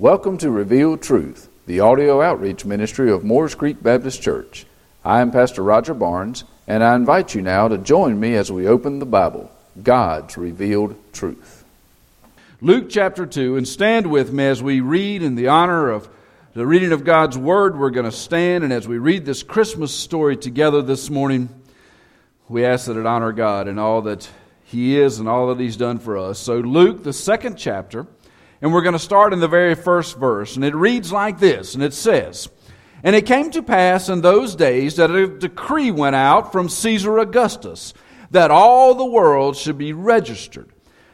Welcome to Reveal Truth, the audio outreach ministry of Moores Creek Baptist Church. I am Pastor Roger Barnes, and I invite you now to join me as we open the Bible, God's revealed truth. Luke chapter 2, and stand with me as we read in the honor of the reading of God's Word. We're going to stand, and as we read this Christmas story together this morning, we ask that it honor God and all that He is and all that He's done for us. So, Luke, the second chapter, and we're going to start in the very first verse. And it reads like this, and it says, And it came to pass in those days that a decree went out from Caesar Augustus that all the world should be registered.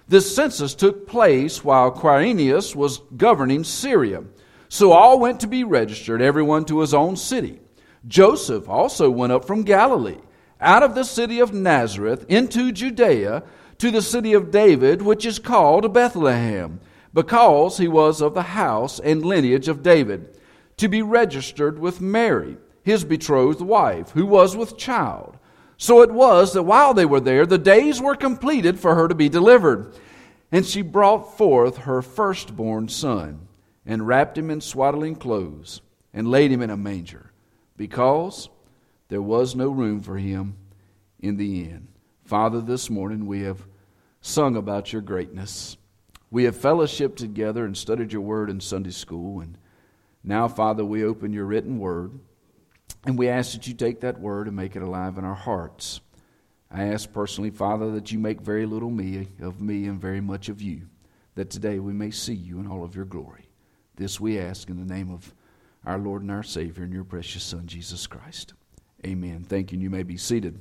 This census took place while Quirinius was governing Syria. So all went to be registered, everyone to his own city. Joseph also went up from Galilee, out of the city of Nazareth, into Judea, to the city of David, which is called Bethlehem because he was of the house and lineage of David, to be registered with Mary, his betrothed wife, who was with child. So it was that while they were there, the days were completed for her to be delivered. And she brought forth her firstborn son, and wrapped him in swaddling clothes, and laid him in a manger, because there was no room for him in the inn. Father, this morning we have sung about your greatness. We have fellowshiped together and studied your word in Sunday school. And now, Father, we open your written word. And we ask that you take that word and make it alive in our hearts. I ask personally, Father, that you make very little me of me and very much of you, that today we may see you in all of your glory. This we ask in the name of our Lord and our Savior and your precious Son, Jesus Christ. Amen. Thank you, and you may be seated.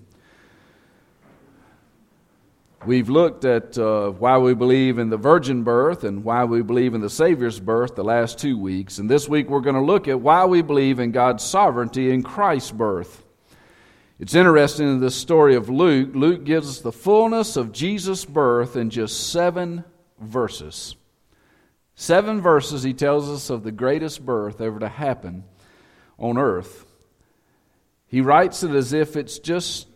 We've looked at uh, why we believe in the virgin birth and why we believe in the Savior's birth the last two weeks. And this week we're going to look at why we believe in God's sovereignty in Christ's birth. It's interesting in this story of Luke, Luke gives us the fullness of Jesus' birth in just seven verses. Seven verses, he tells us of the greatest birth ever to happen on earth. He writes it as if it's just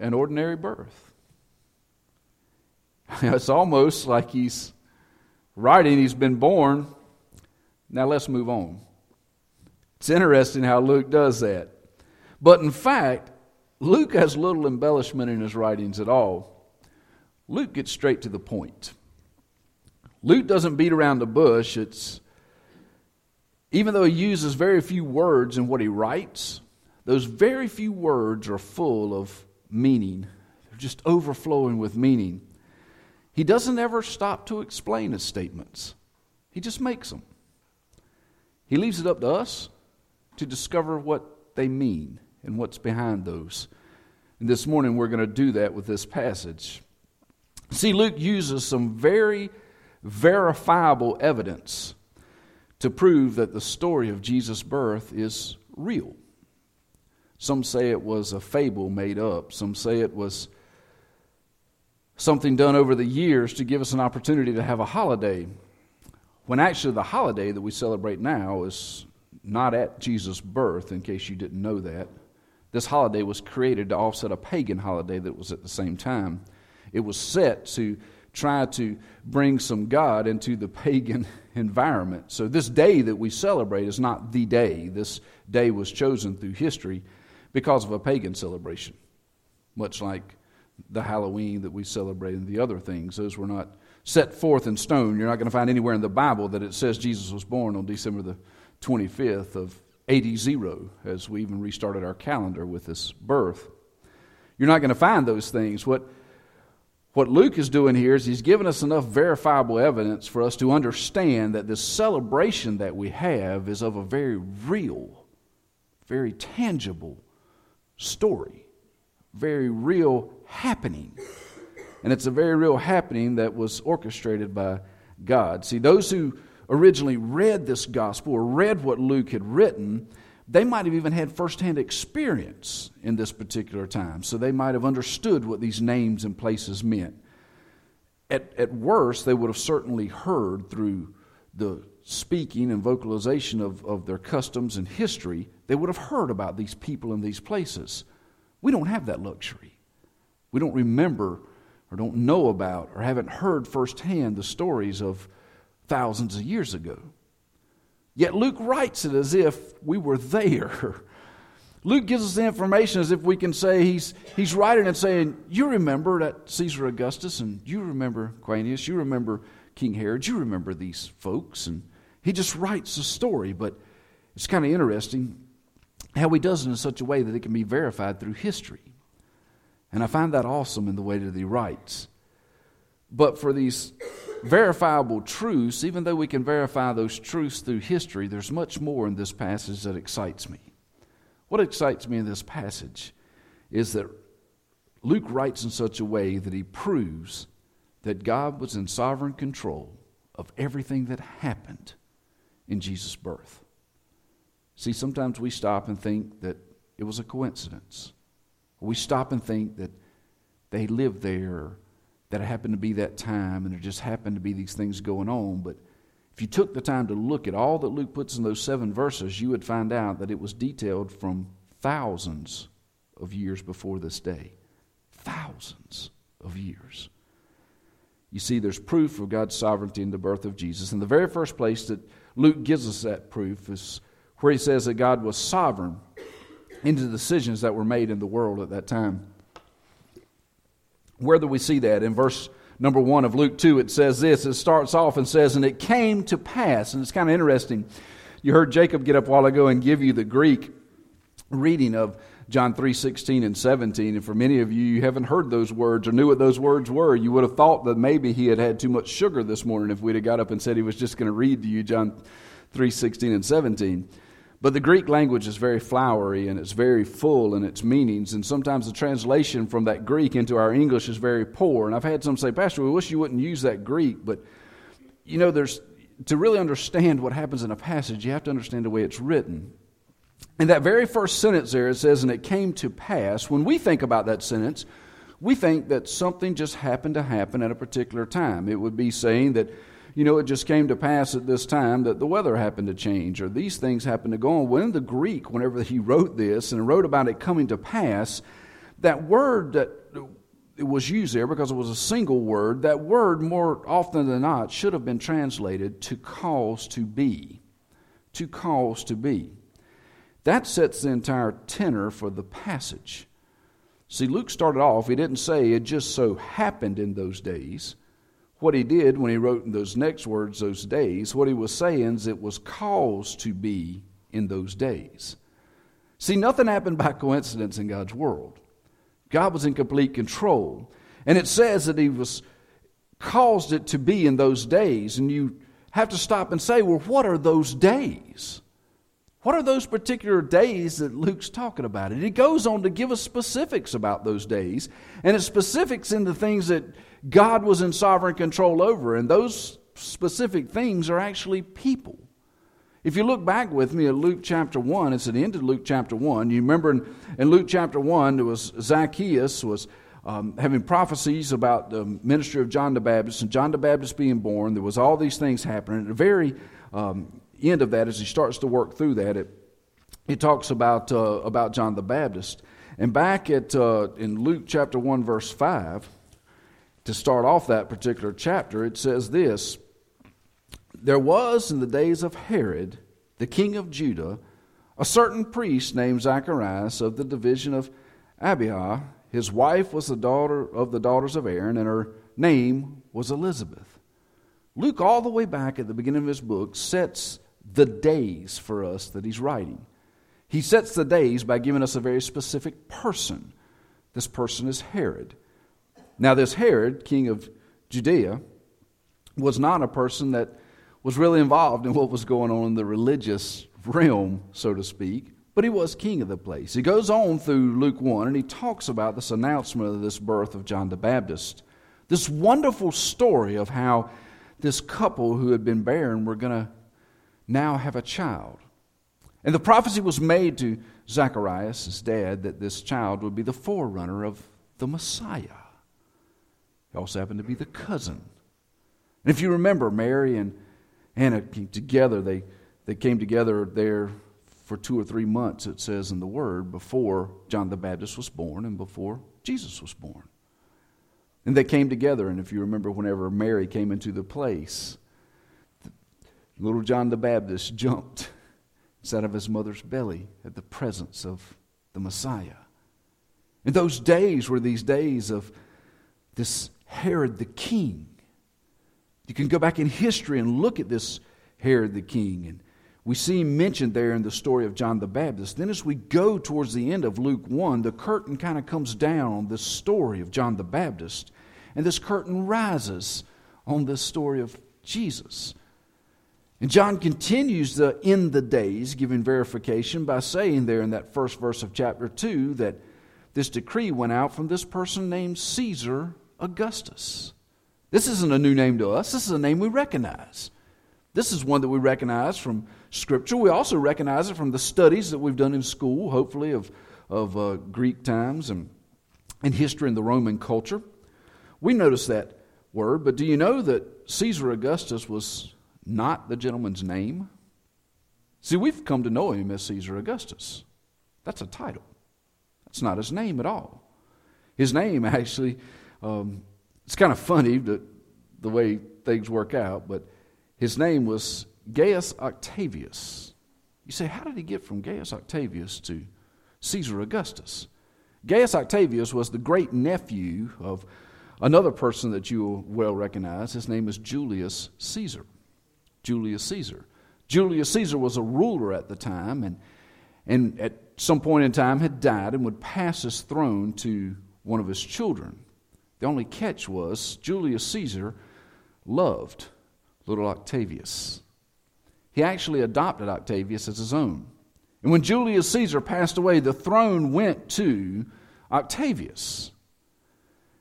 an ordinary birth. it's almost like he's writing, he's been born. Now let's move on. It's interesting how Luke does that. But in fact, Luke has little embellishment in his writings at all. Luke gets straight to the point. Luke doesn't beat around the bush. It's even though he uses very few words in what he writes, those very few words are full of meaning. They're just overflowing with meaning. He doesn't ever stop to explain his statements, he just makes them. He leaves it up to us to discover what they mean and what's behind those. And this morning we're going to do that with this passage. See, Luke uses some very verifiable evidence to prove that the story of Jesus' birth is real. Some say it was a fable made up, some say it was something done over the years to give us an opportunity to have a holiday. When actually, the holiday that we celebrate now is not at Jesus' birth, in case you didn't know that. This holiday was created to offset a pagan holiday that was at the same time. It was set to try to bring some God into the pagan environment. So, this day that we celebrate is not the day. This day was chosen through history because of a pagan celebration, much like the Halloween that we celebrate and the other things. Those were not set forth in stone. You're not going to find anywhere in the Bible that it says Jesus was born on December the 25th of AD 0, as we even restarted our calendar with this birth. You're not going to find those things. What, what Luke is doing here is he's given us enough verifiable evidence for us to understand that this celebration that we have is of a very real, very tangible story very real happening. And it's a very real happening that was orchestrated by God. See, those who originally read this gospel or read what Luke had written, they might have even had firsthand experience in this particular time. So they might have understood what these names and places meant. At, at worst, they would have certainly heard through the speaking and vocalization of, of their customs and history, they would have heard about these people and these places. We don't have that luxury. We don't remember or don't know about or haven't heard firsthand the stories of thousands of years ago. Yet Luke writes it as if we were there. Luke gives us the information as if we can say he's, he's writing and saying, You remember that Caesar Augustus, and you remember Quirinius, you remember King Herod, you remember these folks. And he just writes a story, but it's kind of interesting how he does it in such a way that it can be verified through history. And I find that awesome in the way that he writes. But for these verifiable truths, even though we can verify those truths through history, there's much more in this passage that excites me. What excites me in this passage is that Luke writes in such a way that he proves that God was in sovereign control of everything that happened in Jesus' birth. See, sometimes we stop and think that it was a coincidence. We stop and think that they lived there, that it happened to be that time, and there just happened to be these things going on. But if you took the time to look at all that Luke puts in those seven verses, you would find out that it was detailed from thousands of years before this day. Thousands of years. You see, there's proof of God's sovereignty in the birth of Jesus. And the very first place that Luke gives us that proof is where he says that God was sovereign into the decisions that were made in the world at that time. Where do we see that? In verse number one of Luke 2, it says this. It starts off and says, And it came to pass. And it's kind of interesting. You heard Jacob get up a while ago and give you the Greek reading of John 3 16 and 17. And for many of you, you haven't heard those words or knew what those words were. You would have thought that maybe he had had too much sugar this morning if we'd have got up and said he was just going to read to you John 3 16 and 17. But the Greek language is very flowery and it's very full in its meanings. And sometimes the translation from that Greek into our English is very poor. And I've had some say, Pastor, we wish you wouldn't use that Greek. But, you know, there's, to really understand what happens in a passage, you have to understand the way it's written. In that very first sentence there, it says, and it came to pass. When we think about that sentence, we think that something just happened to happen at a particular time. It would be saying that you know, it just came to pass at this time that the weather happened to change, or these things happened to go on. When the Greek, whenever he wrote this and wrote about it coming to pass, that word that was used there because it was a single word, that word more often than not should have been translated to cause to be. To cause to be. That sets the entire tenor for the passage. See, Luke started off, he didn't say it just so happened in those days. What he did when he wrote in those next words, those days, what he was saying is it was caused to be in those days. See, nothing happened by coincidence in God's world. God was in complete control. And it says that he was caused it to be in those days. And you have to stop and say, well, what are those days? What are those particular days that Luke's talking about? And he goes on to give us specifics about those days. And it's specifics in the things that God was in sovereign control over, and those specific things are actually people. If you look back with me at Luke chapter 1, it's at the end of Luke chapter 1. You remember in, in Luke chapter 1, there was Zacchaeus was um, having prophecies about the ministry of John the Baptist and John the Baptist being born. There was all these things happening. The very um, end of that, as he starts to work through that, it, it talks about, uh, about John the Baptist. And back at, uh, in Luke chapter 1, verse 5, to start off that particular chapter, it says this There was in the days of Herod, the king of Judah, a certain priest named Zacharias of the division of Abijah. His wife was the daughter of the daughters of Aaron, and her name was Elizabeth. Luke, all the way back at the beginning of his book, sets the days for us that he's writing. He sets the days by giving us a very specific person. This person is Herod. Now, this Herod, king of Judea, was not a person that was really involved in what was going on in the religious realm, so to speak, but he was king of the place. He goes on through Luke 1 and he talks about this announcement of this birth of John the Baptist. This wonderful story of how this couple who had been barren were going to now have a child. And the prophecy was made to Zacharias, his dad, that this child would be the forerunner of the Messiah. He also happened to be the cousin. And if you remember, Mary and Anna came together. They, they came together there for two or three months, it says in the Word, before John the Baptist was born and before Jesus was born. And they came together, and if you remember, whenever Mary came into the place, Little John the Baptist jumped out of his mother's belly at the presence of the Messiah. And those days were these days of this Herod the king. You can go back in history and look at this Herod the king. And we see him mentioned there in the story of John the Baptist. Then, as we go towards the end of Luke 1, the curtain kind of comes down on this story of John the Baptist. And this curtain rises on this story of Jesus. And John continues the in the days, giving verification by saying there in that first verse of chapter 2 that this decree went out from this person named Caesar Augustus. This isn't a new name to us, this is a name we recognize. This is one that we recognize from Scripture. We also recognize it from the studies that we've done in school, hopefully, of, of uh, Greek times and, and history in the Roman culture. We notice that word, but do you know that Caesar Augustus was not the gentleman's name? See, we've come to know him as Caesar Augustus. That's a title, that's not his name at all. His name actually, um, it's kind of funny the way things work out, but his name was Gaius Octavius. You say, how did he get from Gaius Octavius to Caesar Augustus? Gaius Octavius was the great nephew of another person that you will well recognize. His name is Julius Caesar. Julius Caesar. Julius Caesar was a ruler at the time and, and at some point in time had died and would pass his throne to one of his children. The only catch was Julius Caesar loved little Octavius. He actually adopted Octavius as his own. And when Julius Caesar passed away, the throne went to Octavius.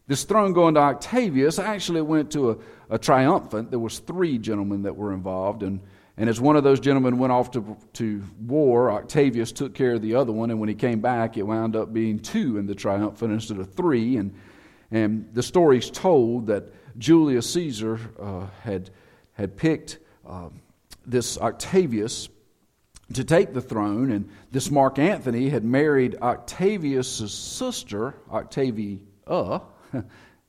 This throne going to Octavius actually went to a, a triumphant. There was three gentlemen that were involved, and, and as one of those gentlemen went off to, to war, Octavius took care of the other one, and when he came back, it wound up being two in the triumphant instead of three. And, and the story's told that Julius Caesar uh, had, had picked uh, this Octavius to take the throne, and this Mark Antony had married Octavius' sister, Octavia,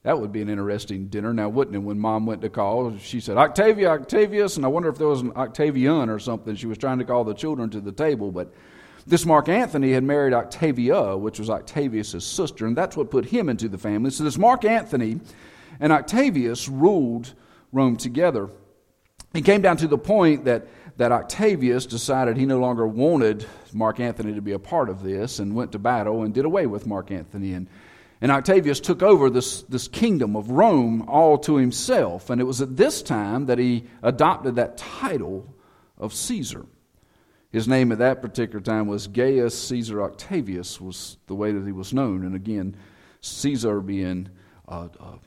that would be an interesting dinner now, wouldn't it? When mom went to call, she said, Octavia, Octavius, and I wonder if there was an Octavian or something. She was trying to call the children to the table, but this Mark Antony had married Octavia, which was Octavius's sister, and that's what put him into the family. So this Mark Antony and Octavius ruled Rome together. It came down to the point that, that Octavius decided he no longer wanted Mark Antony to be a part of this and went to battle and did away with Mark Antony And and Octavius took over this, this kingdom of Rome all to himself. And it was at this time that he adopted that title of Caesar. His name at that particular time was Gaius Caesar Octavius, was the way that he was known. And again, Caesar being a, a,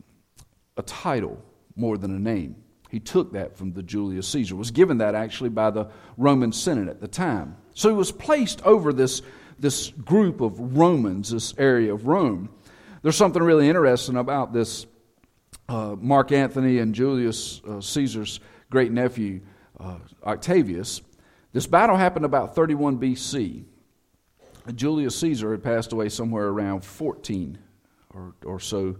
a title more than a name. He took that from the Julius Caesar, was given that actually by the Roman Senate at the time. So he was placed over this, this group of Romans, this area of Rome. There's something really interesting about this uh, Mark Antony and Julius uh, Caesar's great nephew, uh, Octavius. This battle happened about 31 BC. Julius Caesar had passed away somewhere around 14 or, or so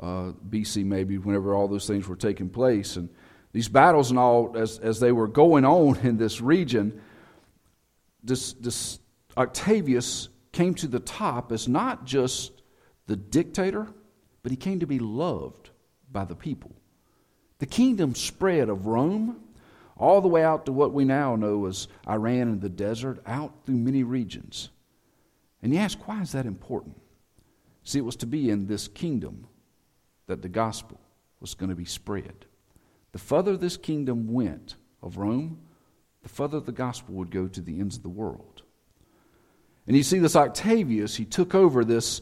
uh, BC, maybe, whenever all those things were taking place. And these battles and all, as, as they were going on in this region, this, this Octavius came to the top as not just the dictator, but he came to be loved by the people. The kingdom spread of Rome all the way out to what we now know as Iran and the desert, out through many regions. And you ask, why is that important? See, it was to be in this kingdom that the gospel was going to be spread. The further this kingdom went of Rome, the further the gospel would go to the ends of the world. And you see, this Octavius, he took over this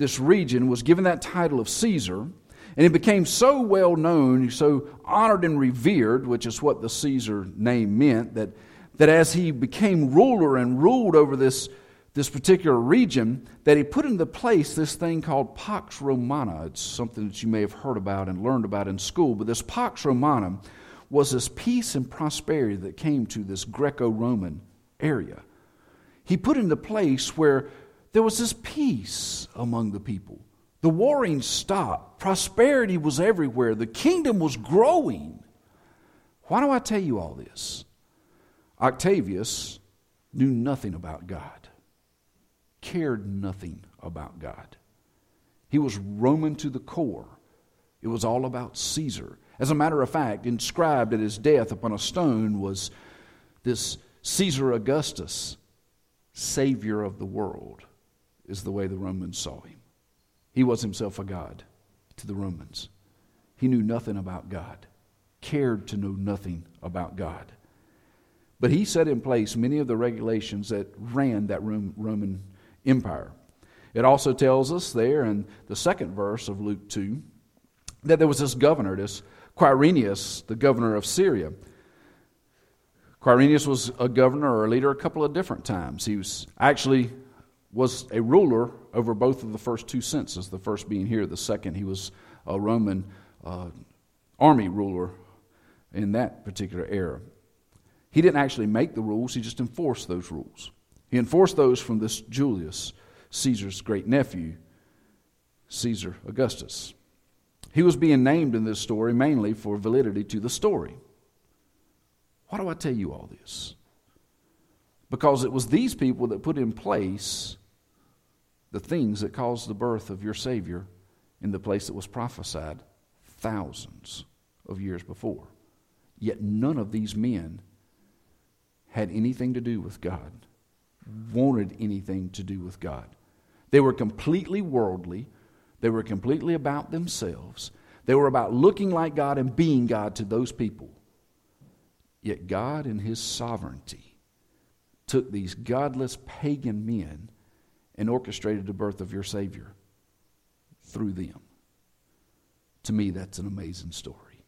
this region, was given that title of Caesar, and it became so well known, so honored and revered, which is what the Caesar name meant, that, that as he became ruler and ruled over this, this particular region, that he put into place this thing called Pax Romana. It's something that you may have heard about and learned about in school, but this Pax Romana was this peace and prosperity that came to this Greco Roman area. He put into place where there was this peace among the people. The warring stopped. Prosperity was everywhere. The kingdom was growing. Why do I tell you all this? Octavius knew nothing about God, cared nothing about God. He was Roman to the core. It was all about Caesar. As a matter of fact, inscribed at his death upon a stone was this Caesar Augustus, Savior of the world, is the way the Romans saw him. He was himself a God to the Romans. He knew nothing about God, cared to know nothing about God. But he set in place many of the regulations that ran that Roman Empire. It also tells us there in the second verse of Luke 2 that there was this governor, this Quirinius, the governor of Syria. Quirinius was a governor or a leader a couple of different times. He was actually was a ruler over both of the first two censuses, the first being here, the second he was a Roman uh, army ruler in that particular era. He didn't actually make the rules, he just enforced those rules. He enforced those from this Julius, Caesar's great nephew, Caesar Augustus. He was being named in this story mainly for validity to the story. Why do I tell you all this? Because it was these people that put in place the things that caused the birth of your Savior in the place that was prophesied thousands of years before. Yet none of these men had anything to do with God, wanted anything to do with God. They were completely worldly, they were completely about themselves, they were about looking like God and being God to those people. Yet God, in His sovereignty, took these godless pagan men and orchestrated the birth of your Savior through them. To me, that's an amazing story.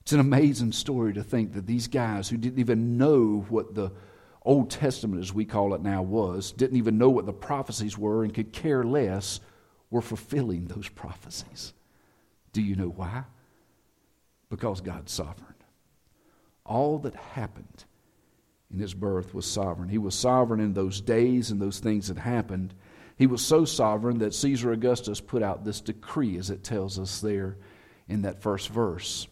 It's an amazing story to think that these guys who didn't even know what the Old Testament, as we call it now, was, didn't even know what the prophecies were, and could care less, were fulfilling those prophecies. Do you know why? Because God's sovereign. All that happened in his birth was sovereign. He was sovereign in those days and those things that happened. He was so sovereign that Caesar Augustus put out this decree, as it tells us there in that first verse.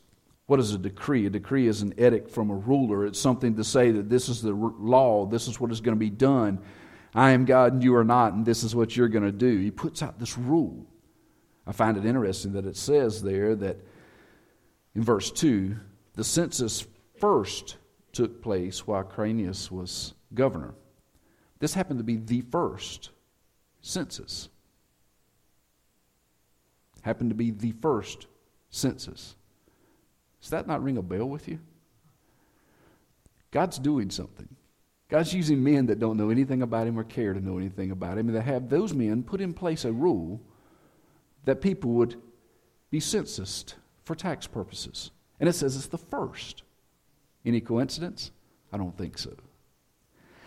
What is a decree? A decree is an edict from a ruler. It's something to say that this is the law, this is what is going to be done. I am God and you are not, and this is what you're going to do. He puts out this rule. I find it interesting that it says there that in verse 2, the census first took place while Quirinius was governor. This happened to be the first census. Happened to be the first census. Does that not ring a bell with you? God's doing something. God's using men that don't know anything about him or care to know anything about him, and that have those men put in place a rule that people would be censused for tax purposes. And it says it's the first. Any coincidence? I don't think so.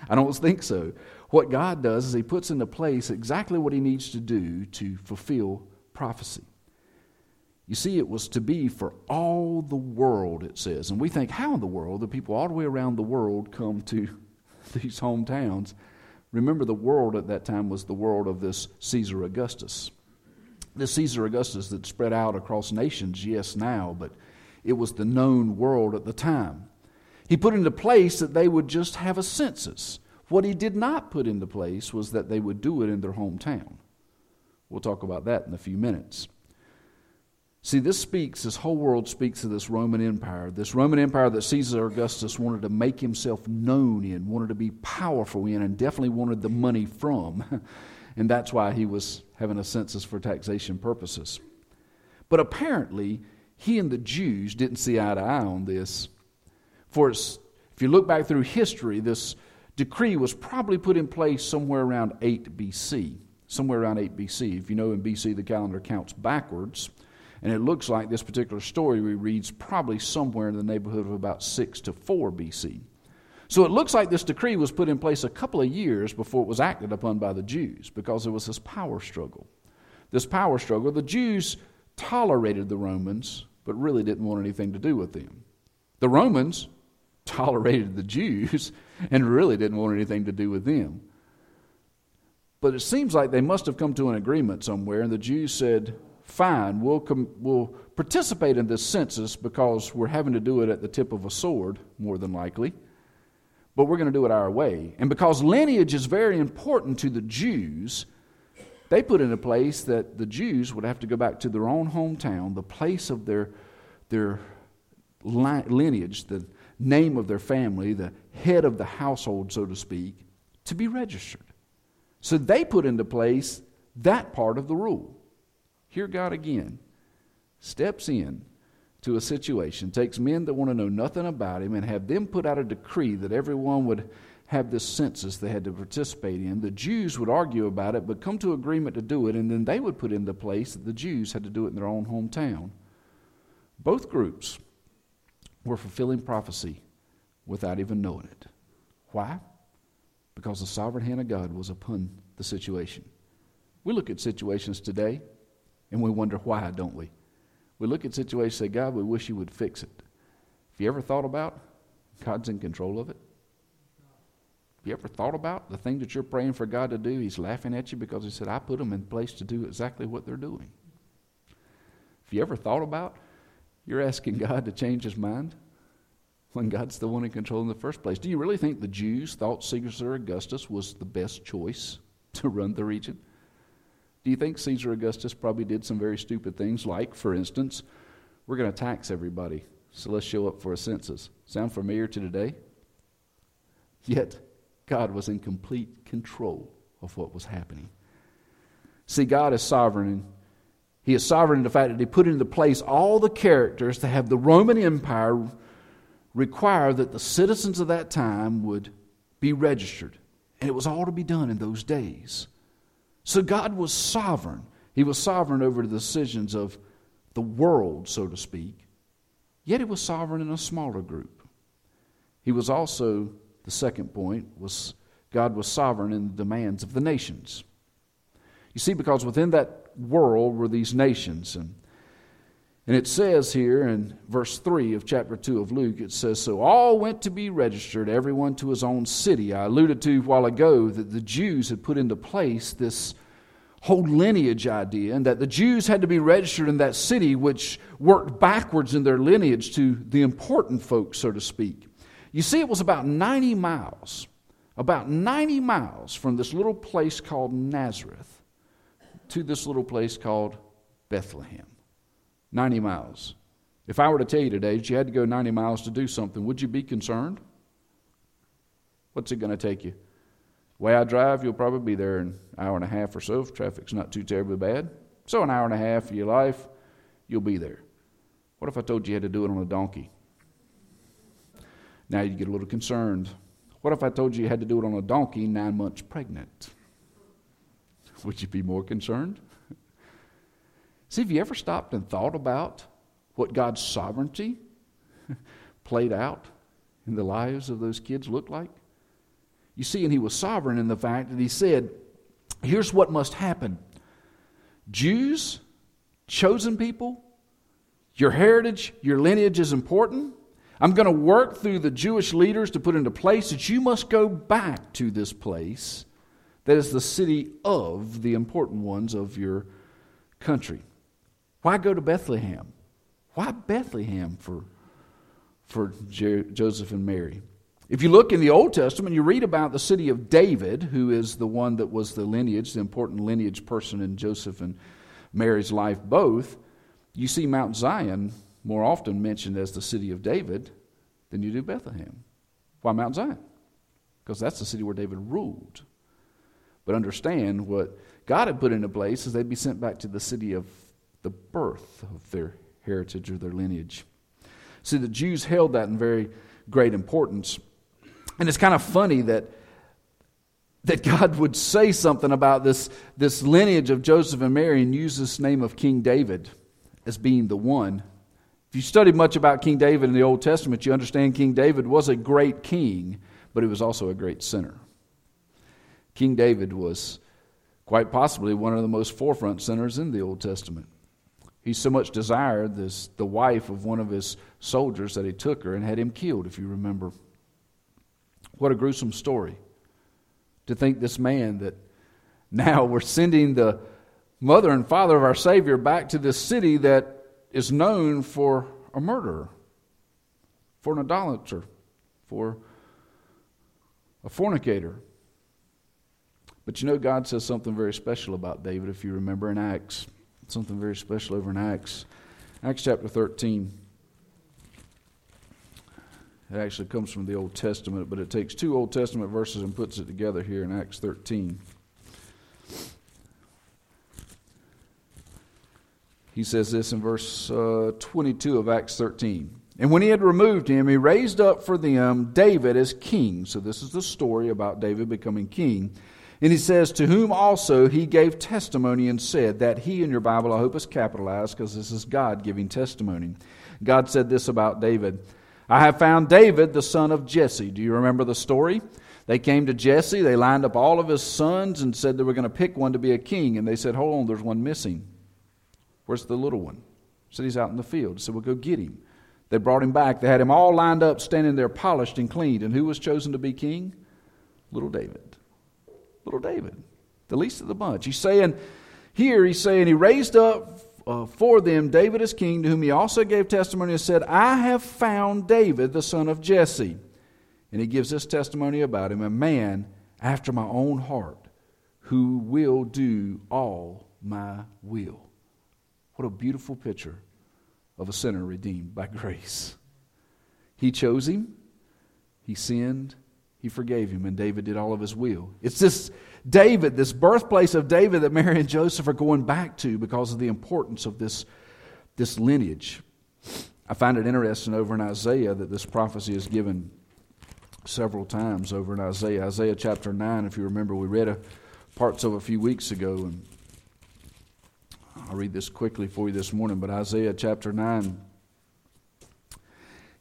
I don't think so. What God does is He puts into place exactly what He needs to do to fulfill prophecy. You see, it was to be for all the world, it says. And we think, how in the world? The people all the way around the world come to these hometowns. Remember, the world at that time was the world of this Caesar Augustus. This Caesar Augustus that spread out across nations, yes, now, but it was the known world at the time. He put into place that they would just have a census. What he did not put into place was that they would do it in their hometown. We'll talk about that in a few minutes. See, this speaks, this whole world speaks of this Roman Empire, this Roman Empire that Caesar Augustus wanted to make himself known in, wanted to be powerful in, and definitely wanted the money from. and that's why he was having a census for taxation purposes. But apparently, he and the Jews didn't see eye to eye on this. For if you look back through history, this decree was probably put in place somewhere around 8 BC. Somewhere around 8 BC. If you know in BC the calendar counts backwards. And it looks like this particular story we read is probably somewhere in the neighborhood of about 6 to 4 BC. So it looks like this decree was put in place a couple of years before it was acted upon by the Jews because there was this power struggle. This power struggle, the Jews tolerated the Romans, but really didn't want anything to do with them. The Romans tolerated the Jews and really didn't want anything to do with them. But it seems like they must have come to an agreement somewhere, and the Jews said, fine, we'll, com- we'll participate in this census because we're having to do it at the tip of a sword, more than likely, but we're going to do it our way. And because lineage is very important to the Jews, they put in a place that the Jews would have to go back to their own hometown, the place of their, their lineage, the name of their family, the head of the household, so to speak, to be registered. So they put into place that part of the rule. Here, God again steps in to a situation, takes men that want to know nothing about him, and have them put out a decree that everyone would have this census they had to participate in. The Jews would argue about it, but come to agreement to do it, and then they would put into place that the Jews had to do it in their own hometown. Both groups were fulfilling prophecy without even knowing it. Why? Because the sovereign hand of God was upon the situation. We look at situations today and we wonder why, don't we? We look at situations and say, God, we wish you would fix it. Have you ever thought about God's in control of it? Have you ever thought about the thing that you're praying for God to do? He's laughing at you because He said, I put them in place to do exactly what they're doing. Have you ever thought about you're asking God to change his mind when God's the one in control in the first place. Do you really think the Jews thought Caesar Augustus was the best choice to run the region? Do you think Caesar Augustus probably did some very stupid things, like, for instance, we're going to tax everybody, so let's show up for a census? Sound familiar to today? Yet, God was in complete control of what was happening. See, God is sovereign he is sovereign in the fact that he put into place all the characters to have the Roman Empire require that the citizens of that time would be registered. And it was all to be done in those days. So God was sovereign. He was sovereign over the decisions of the world, so to speak. Yet he was sovereign in a smaller group. He was also, the second point, was God was sovereign in the demands of the nations. You see, because within that world were these nations. And, and it says here in verse 3 of chapter 2 of Luke, it says, So all went to be registered, everyone to his own city. I alluded to a while ago that the Jews had put into place this whole lineage idea, and that the Jews had to be registered in that city, which worked backwards in their lineage to the important folks, so to speak. You see, it was about 90 miles, about 90 miles from this little place called Nazareth to this little place called Bethlehem. 90 miles. If I were to tell you today that you had to go 90 miles to do something, would you be concerned? What's it going to take you? The way I drive, you'll probably be there in an hour and a half or so if traffic's not too terribly bad. So, an hour and a half of your life, you'll be there. What if I told you you had to do it on a donkey? Now you'd get a little concerned. What if I told you you had to do it on a donkey nine months pregnant? Would you be more concerned? See, have you ever stopped and thought about what God's sovereignty played out in the lives of those kids looked like? You see, and he was sovereign in the fact that he said, here's what must happen Jews, chosen people, your heritage, your lineage is important. I'm going to work through the Jewish leaders to put into place that you must go back to this place that is the city of the important ones of your country. Why go to Bethlehem? Why Bethlehem for, for Joseph and Mary? If you look in the Old Testament, you read about the city of David, who is the one that was the lineage, the important lineage person in Joseph and Mary's life both. You see Mount Zion more often mentioned as the city of David than you do Bethlehem. Why Mount Zion? Because that's the city where David ruled. But understand what God had put into place is they'd be sent back to the city of the birth of their heritage or their lineage. See, the Jews held that in very great importance. And it's kind of funny that that God would say something about this, this lineage of Joseph and Mary and use this name of King David as being the one. If you study much about King David in the Old Testament, you understand King David was a great king, but he was also a great sinner. King David was quite possibly one of the most forefront sinners in the Old Testament. He so much desired this, the wife of one of his soldiers that he took her and had him killed, if you remember. What a gruesome story. To think this man that now we're sending the mother and father of our Savior back to this city that is known for a murderer, for an idolater, for a fornicator. But you know, God says something very special about David, if you remember in Acts. Something very special over in Acts. Acts chapter 13. It actually comes from the Old Testament, but it takes two Old Testament verses and puts it together here in Acts 13. He says this in verse uh, 22 of Acts 13. And when he had removed him, he raised up for them David as king. So this is the story about David becoming king. And he says, To whom also he gave testimony and said, That he in your Bible, I hope is capitalized because this is God giving testimony. God said this about David I have found David, the son of Jesse. Do you remember the story? They came to Jesse, they lined up all of his sons and said they were going to pick one to be a king. And they said, Hold on, there's one missing. Where's the little one? Said he's out in the field. Said, Well, go get him. They brought him back. They had him all lined up, standing there, polished and cleaned. And who was chosen to be king? Little David. Little David, the least of the bunch. He's saying, here he's saying, he raised up uh, for them David as king, to whom he also gave testimony and said, I have found David, the son of Jesse. And he gives this testimony about him, a man after my own heart, who will do all my will. What a beautiful picture of a sinner redeemed by grace. He chose him, he sinned, he forgave him, and David did all of his will. It's this David, this birthplace of David that Mary and Joseph are going back to because of the importance of this, this lineage. I find it interesting over in Isaiah that this prophecy is given several times over in Isaiah. Isaiah chapter 9, if you remember, we read a, parts of a few weeks ago, and I'll read this quickly for you this morning, but Isaiah chapter 9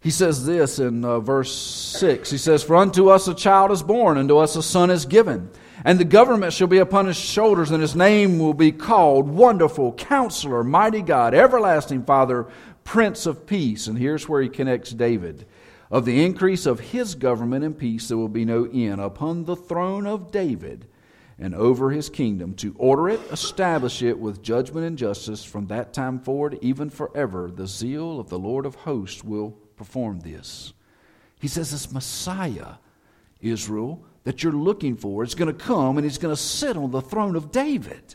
he says this in uh, verse 6. He says, For unto us a child is born, unto us a son is given, and the government shall be upon his shoulders, and his name will be called Wonderful, Counselor, Mighty God, Everlasting Father, Prince of Peace. And here's where he connects David. Of the increase of his government and peace there will be no end upon the throne of David and over his kingdom, to order it, establish it with judgment and justice from that time forward, even forever. The zeal of the Lord of hosts will perform this. He says this Messiah, Israel, that you're looking for is going to come and he's going to sit on the throne of David.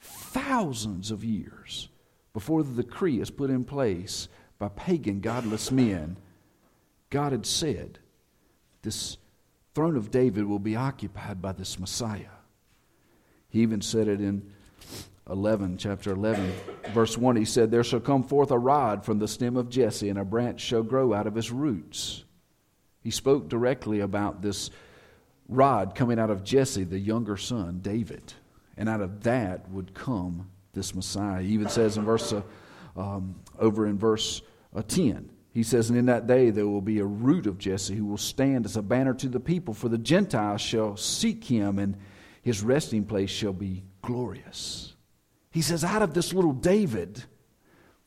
Thousands of years before the decree is put in place by pagan, godless men, God had said, This throne of David will be occupied by this Messiah. He even said it in 11, chapter 11, verse 1, he said, There shall come forth a rod from the stem of Jesse, and a branch shall grow out of his roots. He spoke directly about this rod coming out of Jesse, the younger son, David. And out of that would come this Messiah. He even says in verse, uh, um, over in verse uh, 10, he says, And in that day there will be a root of Jesse who will stand as a banner to the people, for the Gentiles shall seek him, and his resting place shall be glorious. He says, out of this little David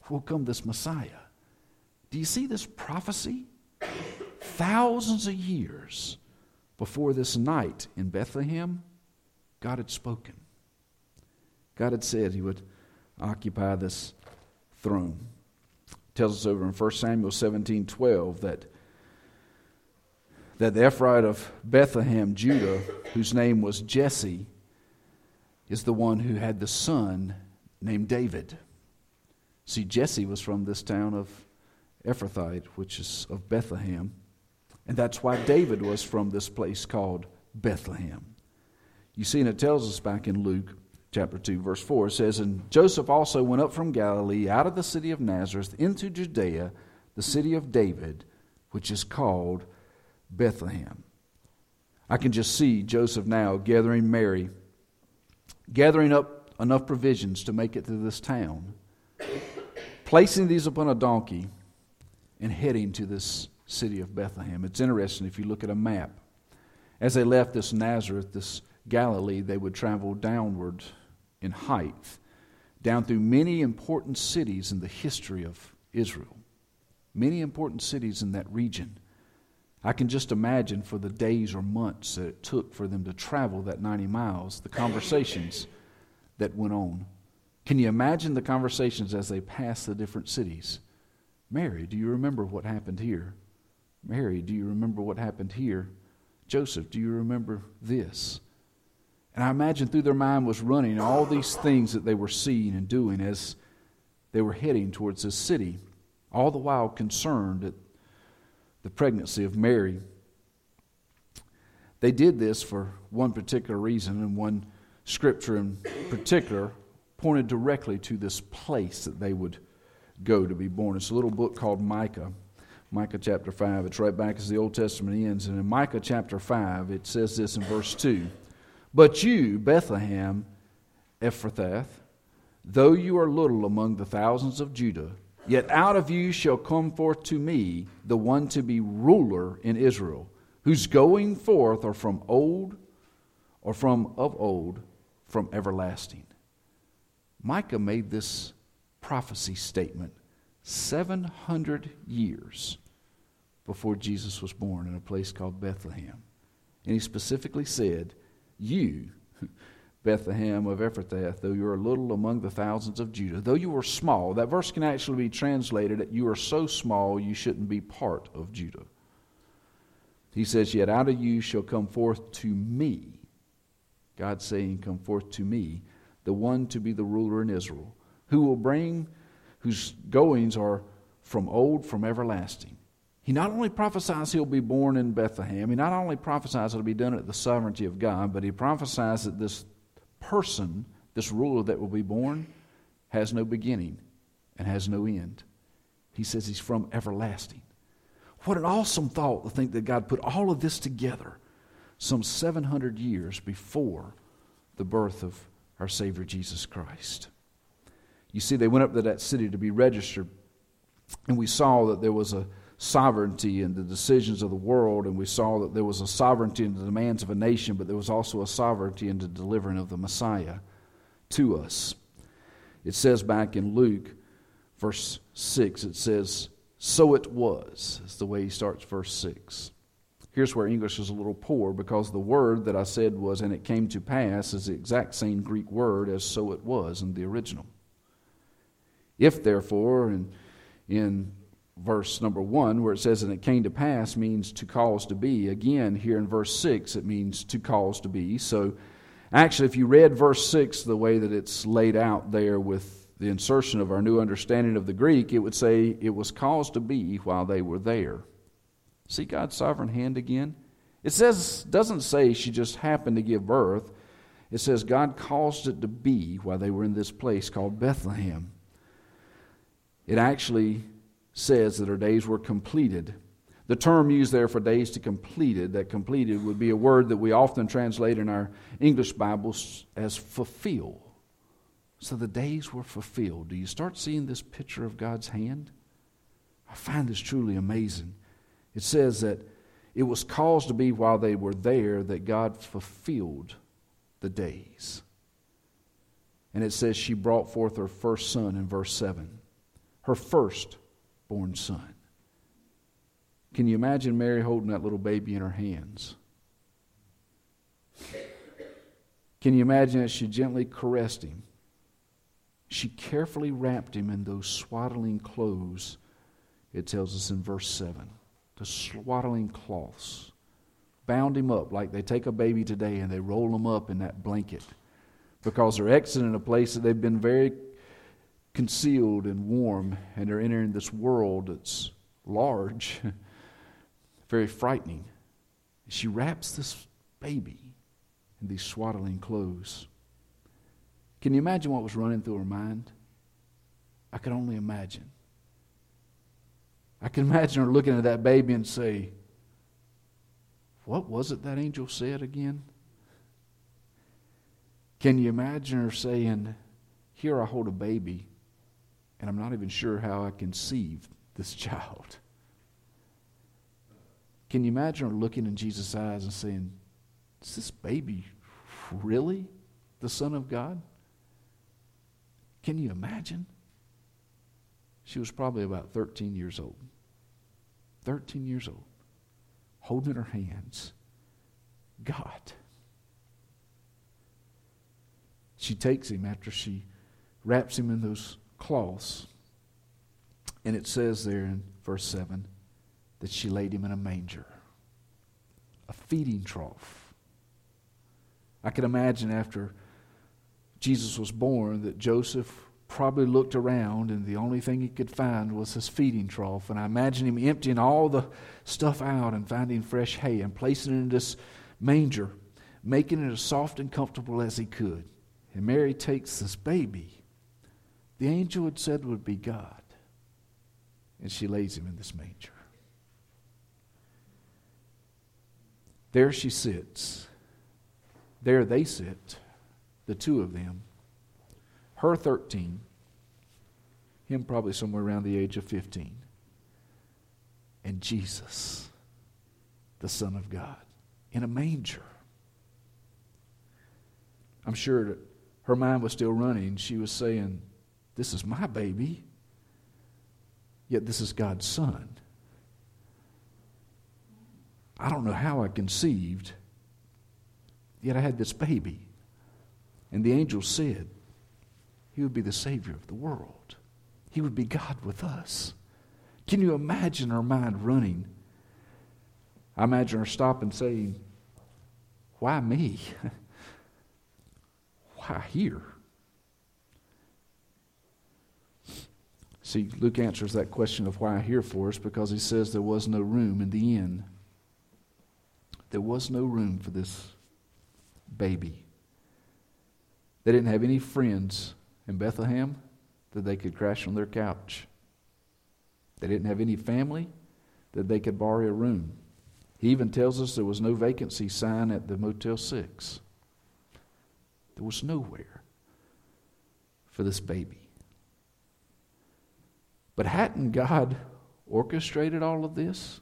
will come this Messiah. Do you see this prophecy? Thousands of years before this night in Bethlehem, God had spoken. God had said he would occupy this throne. It tells us over in 1 Samuel 17 12 that, that the Ephraim of Bethlehem, Judah, whose name was Jesse, is the one who had the son named David. See, Jesse was from this town of Ephrathite, which is of Bethlehem. And that's why David was from this place called Bethlehem. You see, and it tells us back in Luke chapter 2, verse 4, it says, And Joseph also went up from Galilee out of the city of Nazareth into Judea, the city of David, which is called Bethlehem. I can just see Joseph now gathering Mary gathering up enough provisions to make it to this town, placing these upon a donkey, and heading to this city of Bethlehem. It's interesting if you look at a map. As they left this Nazareth, this Galilee, they would travel downward in height, down through many important cities in the history of Israel. Many important cities in that region. I can just imagine for the days or months that it took for them to travel that 90 miles, the conversations that went on. Can you imagine the conversations as they passed the different cities? Mary, do you remember what happened here? Mary, do you remember what happened here? Joseph, do you remember this? And I imagine through their mind was running all these things that they were seeing and doing as they were heading towards this city, all the while concerned at the pregnancy of Mary. They did this for one particular reason, and one scripture in particular pointed directly to this place that they would go to be born. It's a little book called Micah. Micah chapter 5. It's right back as the Old Testament ends. And in Micah chapter 5, it says this in verse 2 But you, Bethlehem, Ephrathah, though you are little among the thousands of Judah, yet out of you shall come forth to me the one to be ruler in Israel, whose going forth are from old or from of old, from everlasting. Micah made this prophecy statement 700 years before Jesus was born in a place called Bethlehem. And he specifically said, You, Bethlehem of Ephrathah, though you are little among the thousands of Judah, though you are small, that verse can actually be translated that you are so small you shouldn't be part of Judah. He says, Yet out of you shall come forth to me, God saying, Come forth to me, the one to be the ruler in Israel, who will bring, whose goings are from old, from everlasting. He not only prophesies he'll be born in Bethlehem, he not only prophesies it'll be done at the sovereignty of God, but he prophesies that this person, this ruler that will be born, has no beginning and has no end. He says he's from everlasting. What an awesome thought to think that God put all of this together some 700 years before the birth of our Savior Jesus Christ. You see, they went up to that city to be registered, and we saw that there was a sovereignty in the decisions of the world, and we saw that there was a sovereignty in the demands of a nation, but there was also a sovereignty in the delivering of the Messiah to us. It says back in Luke, verse 6, it says, So it was. That's the way he starts verse 6. Here's where English is a little poor because the word that I said was, and it came to pass, is the exact same Greek word as so it was in the original. If, therefore, in, in verse number one, where it says, and it came to pass, means to cause to be. Again, here in verse six, it means to cause to be. So, actually, if you read verse six the way that it's laid out there with the insertion of our new understanding of the Greek, it would say, it was caused to be while they were there. See God's sovereign hand again? It says, doesn't say she just happened to give birth. It says God caused it to be while they were in this place called Bethlehem. It actually says that her days were completed. The term used there for days to completed, that completed would be a word that we often translate in our English Bibles as fulfill. So the days were fulfilled. Do you start seeing this picture of God's hand? I find this truly amazing. It says that it was caused to be while they were there that God fulfilled the days. And it says she brought forth her first son in verse 7. Her first born son. Can you imagine Mary holding that little baby in her hands? Can you imagine as she gently caressed him? She carefully wrapped him in those swaddling clothes, it tells us in verse 7. The swaddling cloths. Bound him up like they take a baby today and they roll him up in that blanket because they're exiting a place that they've been very concealed and warm, and they're entering this world that's large, very frightening. She wraps this baby in these swaddling clothes. Can you imagine what was running through her mind? I can only imagine. I can imagine her looking at that baby and say, What was it that angel said again? Can you imagine her saying, Here I hold a baby and I'm not even sure how I conceived this child. Can you imagine her looking in Jesus' eyes and saying, Is this baby really the Son of God? Can you imagine? She was probably about 13 years old. 13 years old, holding in her hands God. She takes him after she wraps him in those cloths. And it says there in verse 7 that she laid him in a manger, a feeding trough. I can imagine after Jesus was born that Joseph probably looked around and the only thing he could find was his feeding trough. And I imagine him emptying all the stuff out and finding fresh hay and placing it in this manger, making it as soft and comfortable as he could. And Mary takes this baby the angel had said would be God, and she lays him in this manger. There she sits. There they sit, the two of them. Her 13, him probably somewhere around the age of 15. And Jesus, the Son of God, in a manger. I'm sure her mind was still running. She was saying, This is my baby, yet this is God's Son. I don't know how I conceived, yet I had this baby. And the angel said, He would be the Savior of the world, He would be God with us. Can you imagine our mind running? I imagine her stopping saying, Why me? Why here? See, Luke answers that question of why here for us because he says there was no room in the inn. There was no room for this baby. They didn't have any friends in Bethlehem that they could crash on their couch. They didn't have any family that they could borrow a room. He even tells us there was no vacancy sign at the Motel 6. There was nowhere for this baby. But hadn't God orchestrated all of this?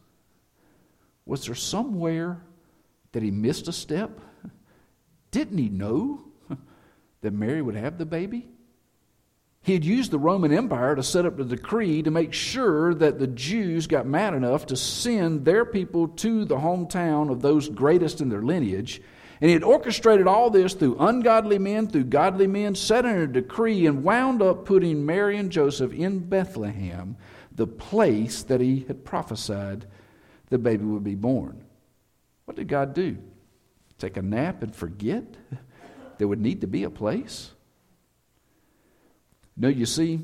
Was there somewhere that he missed a step? Didn't he know that Mary would have the baby? He had used the Roman Empire to set up the decree to make sure that the Jews got mad enough to send their people to the hometown of those greatest in their lineage and he had orchestrated all this through ungodly men, through godly men, set in a decree, and wound up putting Mary and Joseph in Bethlehem, the place that he had prophesied the baby would be born. What did God do? Take a nap and forget there would need to be a place? No, you see,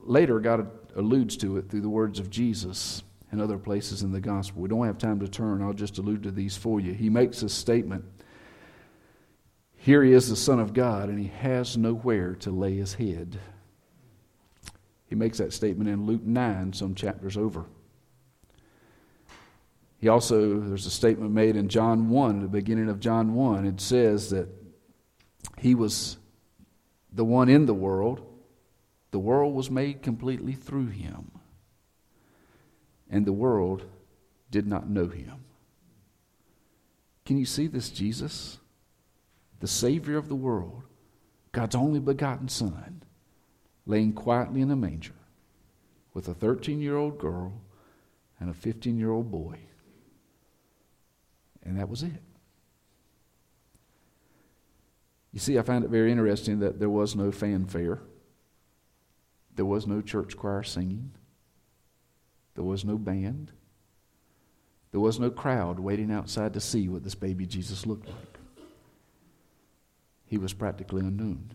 later God alludes to it through the words of Jesus and other places in the gospel. We don't have time to turn. I'll just allude to these for you. He makes a statement. Here he is, the Son of God, and he has nowhere to lay his head. He makes that statement in Luke 9, some chapters over. He also, there's a statement made in John 1, the beginning of John 1. It says that he was the one in the world, the world was made completely through him and the world did not know him. Can you see this Jesus? The Savior of the world, God's only begotten Son, laying quietly in a manger with a 13 year old girl and a 15 year old boy. And that was it. You see, I find it very interesting that there was no fanfare, there was no church choir singing. There was no band. There was no crowd waiting outside to see what this baby Jesus looked like. He was practically unknown.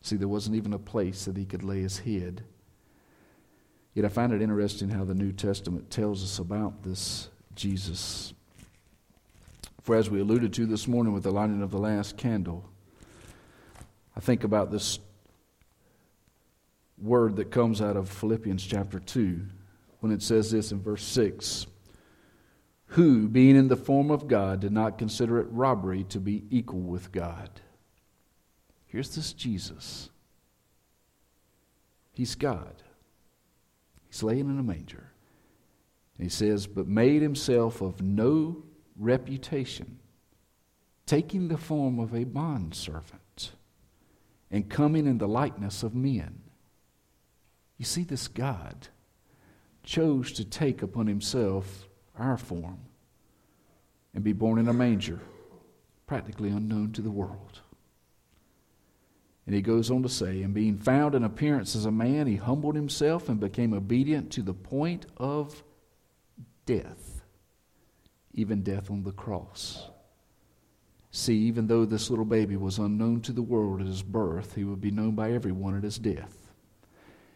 See, there wasn't even a place that he could lay his head. Yet I find it interesting how the New Testament tells us about this Jesus. For as we alluded to this morning with the lighting of the last candle, I think about this word that comes out of Philippians chapter 2 when it says this in verse 6 Who, being in the form of God, did not consider it robbery to be equal with God. Here's this Jesus. He's God. He's laying in a manger. And he says, But made himself of no reputation, taking the form of a bondservant, and coming in the likeness of men. You see, this God chose to take upon himself our form and be born in a manger, practically unknown to the world. And he goes on to say, And being found in appearance as a man, he humbled himself and became obedient to the point of death, even death on the cross. See, even though this little baby was unknown to the world at his birth, he would be known by everyone at his death.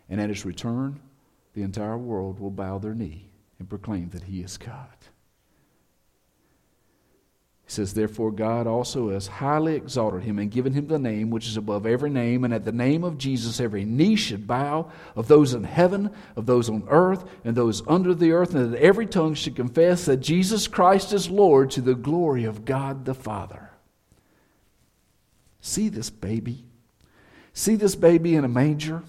And at his return, the entire world will bow their knee and proclaim that he is God. He says, Therefore, God also has highly exalted him and given him the name which is above every name, and at the name of Jesus every knee should bow, of those in heaven, of those on earth, and those under the earth, and that every tongue should confess that Jesus Christ is Lord to the glory of God the Father. See this baby? See this baby in a manger?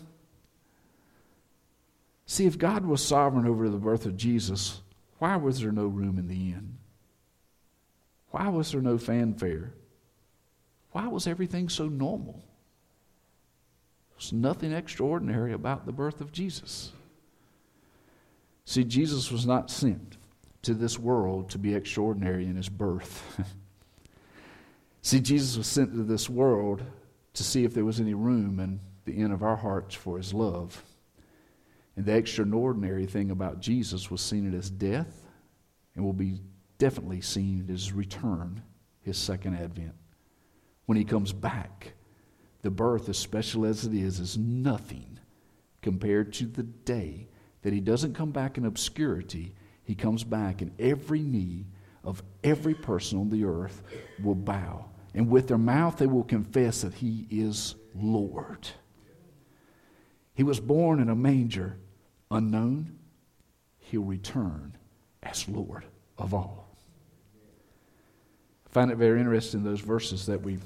See, if God was sovereign over the birth of Jesus, why was there no room in the inn? Why was there no fanfare? Why was everything so normal? There's nothing extraordinary about the birth of Jesus. See, Jesus was not sent to this world to be extraordinary in his birth. see, Jesus was sent to this world to see if there was any room in the inn of our hearts for his love. And the extraordinary thing about Jesus was seen in his death and will be definitely seen at his return, his second advent. When he comes back, the birth, as special as it is, is nothing compared to the day that he doesn't come back in obscurity. He comes back, and every knee of every person on the earth will bow. And with their mouth, they will confess that he is Lord. He was born in a manger, unknown. He'll return as Lord of all I find it very interesting, those verses that we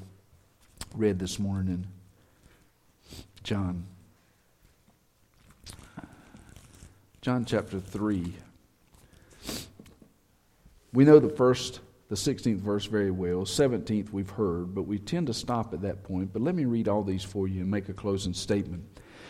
read this morning in John. John chapter 3. We know the first, the 16th verse very well. 17th we've heard, but we tend to stop at that point. But let me read all these for you and make a closing statement.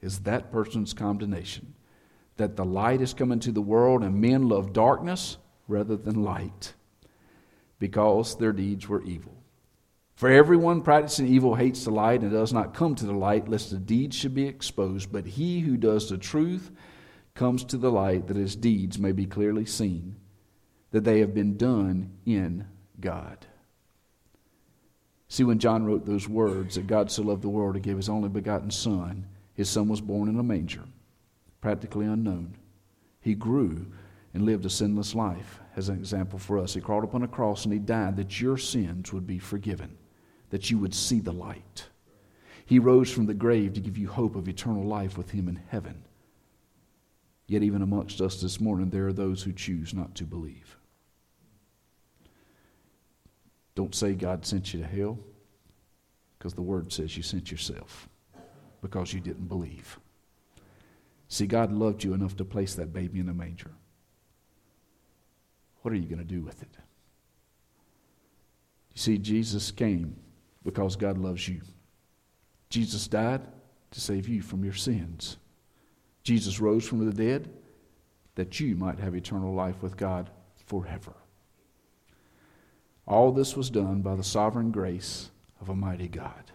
is that person's condemnation that the light has come into the world, and men love darkness rather than light because their deeds were evil. For everyone practicing evil hates the light and does not come to the light, lest the deeds should be exposed. But he who does the truth comes to the light, that his deeds may be clearly seen, that they have been done in God. See, when John wrote those words, that God so loved the world, he gave his only begotten Son, his Son was born in a manger, practically unknown. He grew and lived a sinless life as an example for us. He crawled upon a cross and he died that your sins would be forgiven, that you would see the light. He rose from the grave to give you hope of eternal life with him in heaven. Yet, even amongst us this morning, there are those who choose not to believe. Don't say God sent you to hell, because the word says you sent yourself because you didn't believe. See, God loved you enough to place that baby in a manger. What are you going to do with it? You see, Jesus came because God loves you. Jesus died to save you from your sins. Jesus rose from the dead that you might have eternal life with God forever. All this was done by the sovereign grace of a mighty God,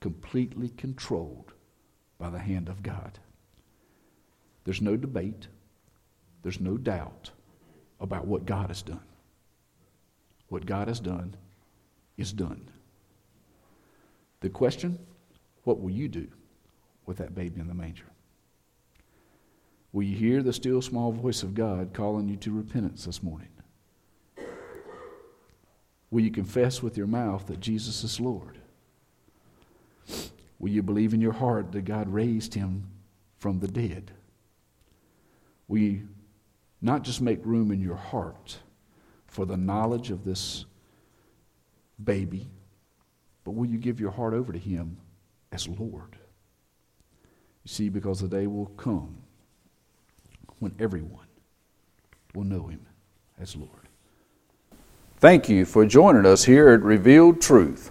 completely controlled by the hand of God. There's no debate, there's no doubt about what God has done. What God has done is done. The question what will you do with that baby in the manger? Will you hear the still small voice of God calling you to repentance this morning? Will you confess with your mouth that Jesus is Lord? Will you believe in your heart that God raised him from the dead? Will you not just make room in your heart for the knowledge of this baby, but will you give your heart over to Him as Lord? You see, because the day will come when everyone will know him as Lord. Thank you for joining us here at Revealed Truth.